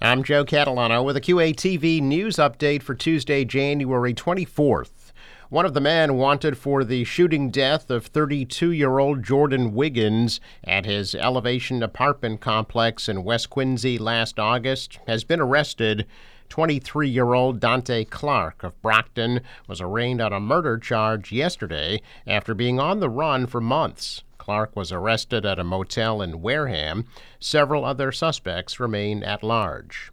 I'm Joe Catalano with a QATV news update for Tuesday, January 24th. One of the men wanted for the shooting death of 32 year old Jordan Wiggins at his Elevation apartment complex in West Quincy last August has been arrested. 23 year old Dante Clark of Brockton was arraigned on a murder charge yesterday after being on the run for months. Clark was arrested at a motel in Wareham. Several other suspects remain at large.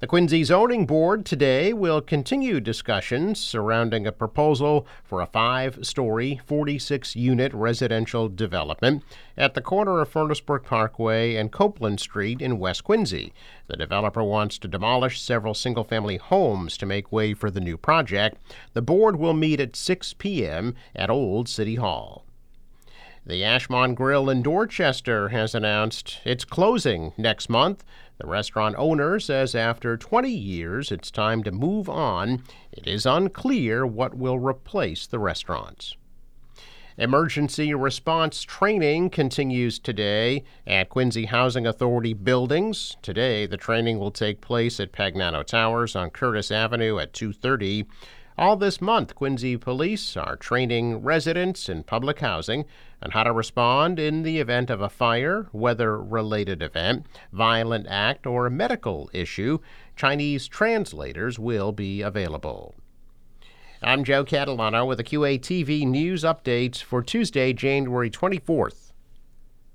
The Quincy Zoning Board today will continue discussions surrounding a proposal for a five story, 46 unit residential development at the corner of Furnace Brook Parkway and Copeland Street in West Quincy. The developer wants to demolish several single family homes to make way for the new project. The board will meet at 6 p.m. at Old City Hall. The Ashmont Grill in Dorchester has announced it's closing next month. The restaurant owner says after 20 years, it's time to move on. It is unclear what will replace the restaurants. Emergency response training continues today at Quincy Housing Authority buildings. Today, the training will take place at Pagnano Towers on Curtis Avenue at 2:30. All this month, Quincy police are training residents in public housing on how to respond in the event of a fire, weather related event, violent act, or medical issue. Chinese translators will be available. I'm Joe Catalano with the QATV news updates for Tuesday, January 24th.